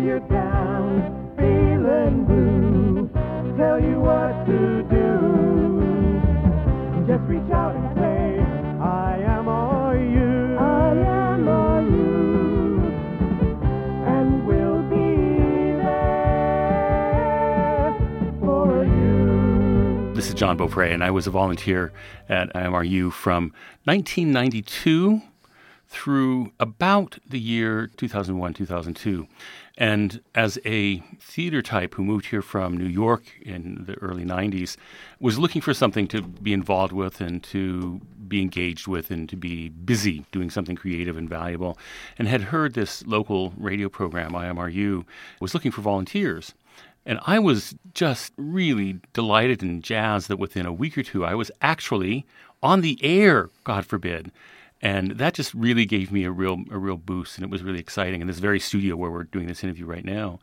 if you're down, feeling blue, tell you what to do. Just reach out and say, I am all you. I am all you. And we'll be there for you. This is Jon Beaupre, and I was a volunteer at IMRU from 1992 through about the year 2001, 2002. And as a theater type who moved here from New York in the early 90s, was looking for something to be involved with and to be engaged with and to be busy doing something creative and valuable, and had heard this local radio program, IMRU, was looking for volunteers. And I was just really delighted and jazzed that within a week or two, I was actually on the air, God forbid. And that just really gave me a real, a real boost. And it was really exciting in this very studio where we're doing this interview right now.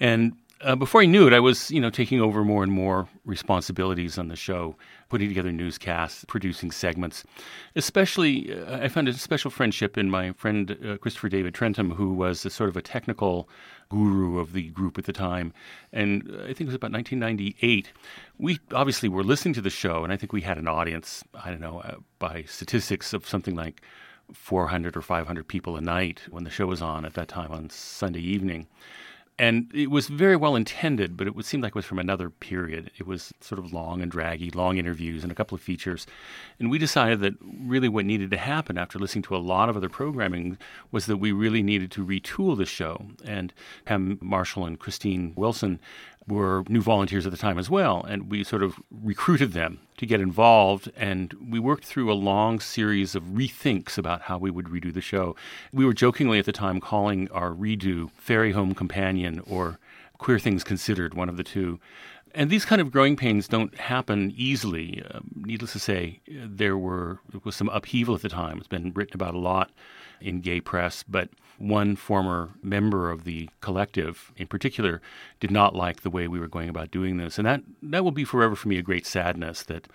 And uh, before I knew it, I was, you know, taking over more and more responsibilities on the show, putting together newscasts, producing segments. Especially, uh, I found a special friendship in my friend uh, Christopher David Trentum, who was a sort of a technical guru of the group at the time. And uh, I think it was about 1998. We obviously were listening to the show, and I think we had an audience, I don't know, uh, by statistics of something like 400 or 500 people a night when the show was on at that time on Sunday evening and it was very well intended, but it would seem like it was from another period. It was sort of long and draggy, long interviews and a couple of features. And we decided that really what needed to happen after listening to a lot of other programming was that we really needed to retool the show. And Pam Marshall and Christine Wilson were new volunteers at the time as well, and we sort of recruited them to get involved. And we worked through a long series of rethinks about how we would redo the show. We were jokingly at the time calling our redo Fairy Home Companion or Queer Things Considered, one of the two. And these kind of growing pains don't happen easily. Uh, needless to say, there were there was some upheaval at the time. It's been written about a lot in gay press, but one former member of the collective in particular did not like the way we were going about doing this. And that, that will be forever for me a great sadness that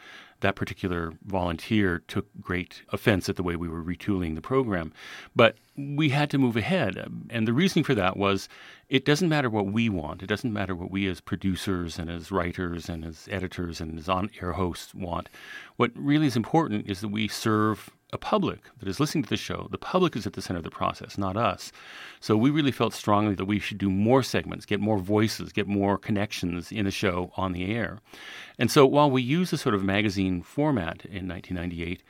that particular volunteer took great offense at the way we were retooling the program. But we had to move ahead. And the reasoning for that was it doesn't matter what we want. It doesn't matter what we as producers and as writers and as editors and as on air hosts want. What really is important is that we serve a public that is listening to the show. The public is at the center of the process, not us. So we really felt strongly that we should do more segments, get more voices, get more connections in the show on the air. And so while we used a sort of magazine format in 1998,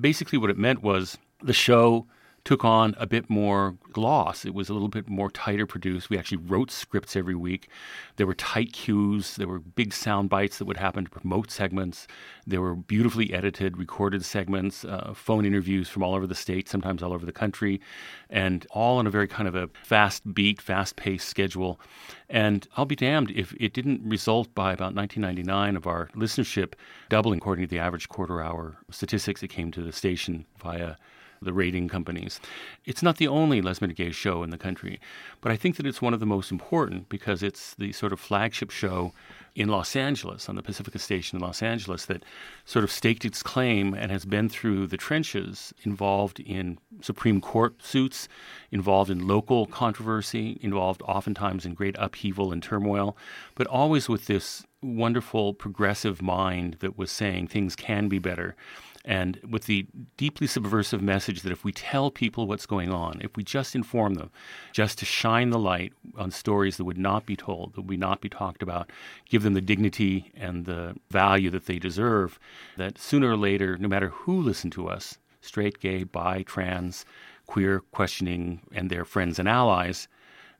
basically what it meant was the show took on a bit more gloss. It was a little bit more tighter produced. We actually wrote scripts every week. There were tight cues. There were big sound bites that would happen to promote segments. There were beautifully edited, recorded segments, uh, phone interviews from all over the state, sometimes all over the country, and all on a very kind of a fast beat, fast paced schedule. And I'll be damned if it didn't result by about 1999 of our listenership doubling according to the average quarter hour statistics that came to the station via the rating companies. It's not the only lesbian gay show in the country, but I think that it's one of the most important because it's the sort of flagship show in Los Angeles, on the Pacifica station in Los Angeles, that sort of staked its claim and has been through the trenches, involved in Supreme Court suits, involved in local controversy, involved oftentimes in great upheaval and turmoil, but always with this wonderful progressive mind that was saying things can be better and with the deeply subversive message that if we tell people what's going on, if we just inform them, just to shine the light on stories that would not be told, that would not be talked about, give them the dignity and the value that they deserve, that sooner or later, no matter who listened to us, straight, gay, bi, trans, queer, questioning, and their friends and allies,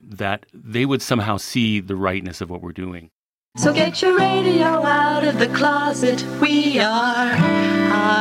that they would somehow see the rightness of what we're doing. So get your radio out of the closet. We are uh,